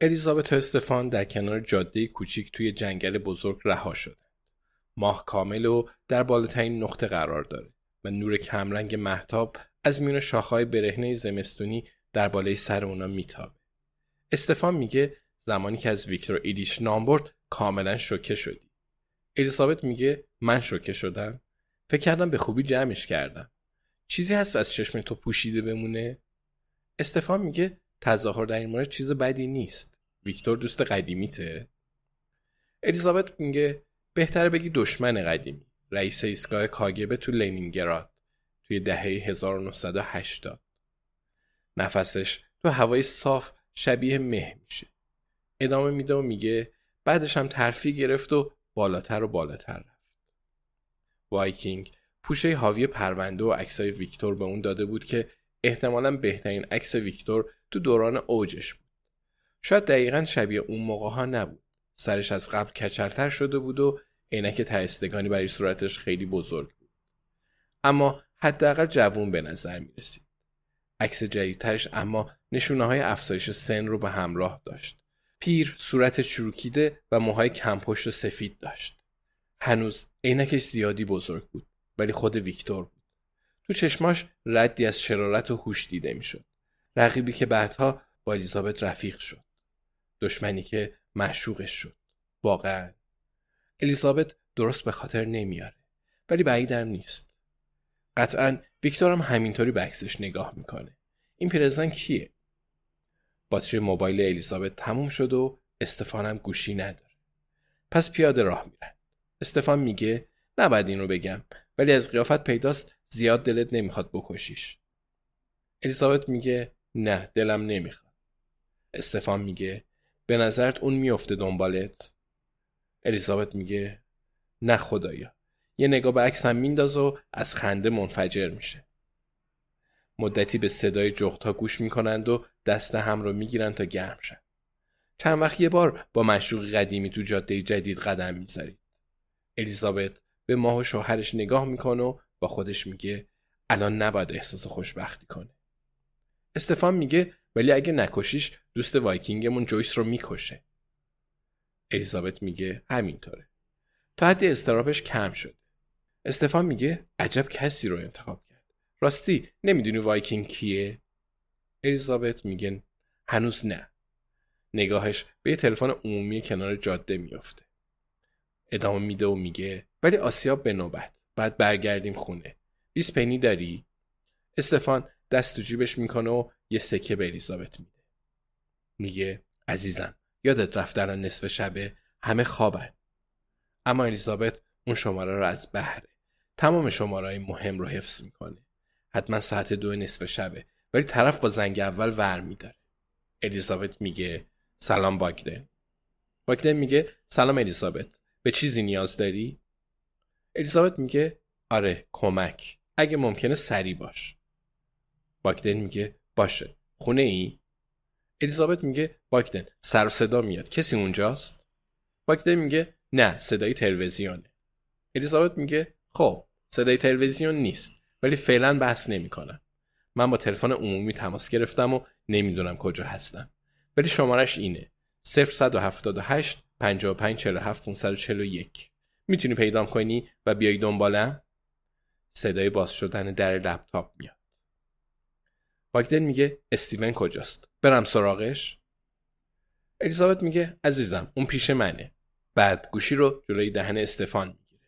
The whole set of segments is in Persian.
الیزابت و استفان در کنار جاده کوچیک توی جنگل بزرگ رها شد. ماه کامل و در بالاترین نقطه قرار داره و نور کمرنگ محتاب از میون شاخهای برهنه زمستونی در بالای سر اونا میتابه. استفان میگه زمانی که از ویکتور ایدیش نام برد کاملا شوکه شدی. الیزابت میگه من شوکه شدم. فکر کردم به خوبی جمعش کردم. چیزی هست از چشم تو پوشیده بمونه؟ استفان میگه تظاهر در این مورد چیز بدی نیست. ویکتور دوست قدیمیته؟ الیزابت میگه بهتره بگی دشمن قدیمی. رئیس ایستگاه کاگبه تو لنینگراد توی دهه 1980. نفسش تو هوای صاف شبیه مه میشه. ادامه میده و میگه بعدش هم ترفیع گرفت و بالاتر و بالاتر رفت. وایکینگ پوشه حاوی پرونده و عکسای ویکتور به اون داده بود که احتمالا بهترین عکس ویکتور تو دوران اوجش بود. شاید دقیقا شبیه اون موقع ها نبود. سرش از قبل کچرتر شده بود و عینک تایستگانی برای صورتش خیلی بزرگ بود. اما حداقل جوون به نظر می رسید. عکس جدیدترش اما نشونه های افزایش سن رو به همراه داشت. پیر صورت چروکیده و موهای کمپشت و سفید داشت. هنوز عینکش زیادی بزرگ بود ولی خود ویکتور. تو چشماش ردی از شرارت و هوش دیده می‌شد. رقیبی که بعدها با الیزابت رفیق شد. دشمنی که مشوقش شد. واقعا الیزابت درست به خاطر نمیاره ولی بعیدم نیست. قطعا ویکتور هم همینطوری به عکسش نگاه می‌کنه. این پیرزن کیه؟ باتری موبایل الیزابت تموم شد و استفانم گوشی نداره. پس پیاده راه میرن. استفان میگه نباید این رو بگم ولی از قیافت پیداست زیاد دلت نمی‌خواد بکشیش. الیزابت میگه نه دلم نمی‌خواد. استفان میگه به نظرت اون میفته دنبالت؟ الیزابت میگه نه خدایا. یه نگاه به عکس هم مینداز و از خنده منفجر میشه. مدتی به صدای جغتا گوش می‌کنند و دست هم رو می‌گیرن تا گرم شن. چند وقت یه بار با معشوق قدیمی تو جاده جدید قدم می‌ذارید. الیزابت به ماه و شوهرش نگاه می‌کنه و خودش میگه الان نباید احساس خوشبختی کنه. استفان میگه ولی اگه نکشیش دوست وایکینگمون جویس رو می‌کشه. الیزابت میگه همینطوره. تا حدی اضطرابش کم شده. استفان میگه عجب کسی رو انتخاب کرد. راستی نمی‌دونی وایکینگ کیه؟ الیزابت میگه هنوز نه. نگاهش به یه تلفن عمومی کنار جاده میافته. ادامه میده و میگه ولی آسیاب به نوبت. بعد برگردیم خونه. 20 پنی داری؟ استفان دست تو جیبش می‌کنه و یه سکه به الیزابت میده. میگه عزیزم یادت رفت الان نصف شبه همه خوابن. اما الیزابت اون شماره رو از بهره. تمام شماره مهم رو حفظ می‌کنه. حتما ساعت دو نصف شبه ولی طرف با زنگ اول ور میداره. الیزابت میگه سلام باگدن. باگدن میگه سلام الیزابت. به چیزی نیاز داری؟ الیزابت میگه آره کمک. اگه ممکنه سری باش. باگدن میگه باشه. خونه ای؟ الیزابت میگه باگدن سر و صدا میاد. کسی اونجاست؟ باگدن میگه نه صدای تلویزیونه. الیزابت میگه خب صدای تلویزیون نیست ولی فعلا بحث نمی‌کنم. من با تلفن عمومی تماس گرفتم و نمی‌دونم کجا هستم. ولی شمارش اینه 0178 55 47 541 می‌تونی پیدام کنی و بیای دنبالم؟ صدای باز شدن در لپتاپ میاد. باگدن میگه استیون کجاست؟ برم سراغش؟ الیزابت میگه عزیزم اون پیش منه. بعد گوشی رو جلوی دهن استفان می‌گیره.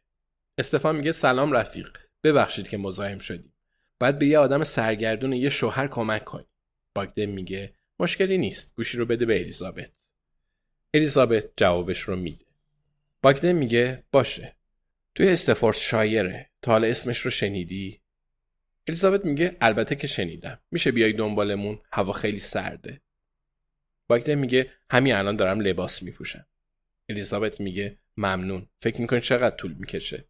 استفان میگه سلام رفیق. ببخشید که مزاحم شدیم. بعد به یه آدم سرگردون یه شوهر کمک کنی. باگدن میگه مشکلی نیست. گوشی رو بده به الیزابت. الیزابت جوابش رو میده. باگدن میگه باشه. توی استفورد شایره. تا حالا اسمش رو شنیدی؟ الیزابت میگه البته که شنیدم. میشه بیای دنبالمون؟ هوا خیلی سرده. باگدن میگه همین الان دارم لباس میپوشم. الیزابت میگه ممنون. فکر می‌کنی چقدر طول می‌کشه؟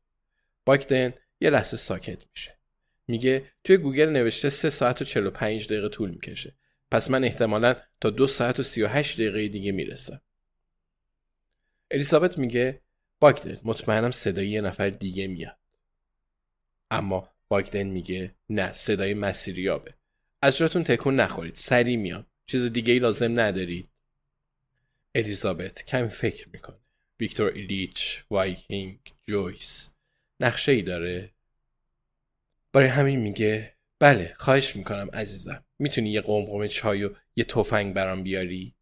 باگدن یه لحظه ساکت میشه. میگه توی گوگل نوشته 3 ساعت و 45 دقیقه طول می‌کشه. پس من احتمالا تا دو ساعت و 38 دقیقه دیگه می‌رسم. الیزابت میگه باگدن مطمئنم صدای یه نفر دیگه میاد. اما باگدن میگه نه صدای مسیریابه از جاتون تکون نخورید. سریع میام. چیز دیگه ای لازم ندارید. الیزابت کمی فکر می‌کنه. ویکتور ایلیچ وایکینگ جویس. نقشه ای داره. برای همین میگه بله خواهش می‌کنم عزیزم. می‌تونی یه قمقمه چای و یه تفنگ برام بیاری؟